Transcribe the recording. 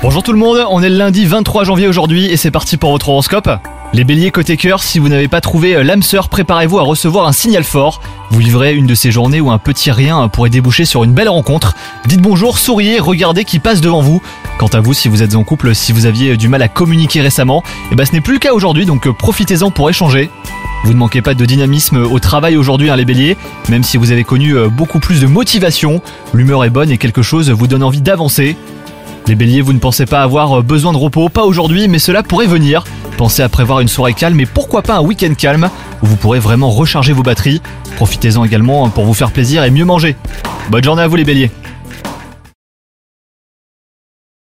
Bonjour tout le monde, on est le lundi 23 janvier aujourd'hui et c'est parti pour votre horoscope. Les béliers côté cœur, si vous n'avez pas trouvé euh, l'âme sœur, préparez-vous à recevoir un signal fort. Vous vivrez une de ces journées où un petit rien pourrait déboucher sur une belle rencontre. Dites bonjour, souriez, regardez qui passe devant vous. Quant à vous, si vous êtes en couple, si vous aviez du mal à communiquer récemment, eh ben ce n'est plus le cas aujourd'hui, donc euh, profitez-en pour échanger. Vous ne manquez pas de dynamisme au travail aujourd'hui, hein, les béliers, même si vous avez connu euh, beaucoup plus de motivation, l'humeur est bonne et quelque chose vous donne envie d'avancer. Les béliers, vous ne pensez pas avoir besoin de repos, pas aujourd'hui, mais cela pourrait venir. Pensez à prévoir une soirée calme et pourquoi pas un week-end calme où vous pourrez vraiment recharger vos batteries. Profitez-en également pour vous faire plaisir et mieux manger. Bonne journée à vous les béliers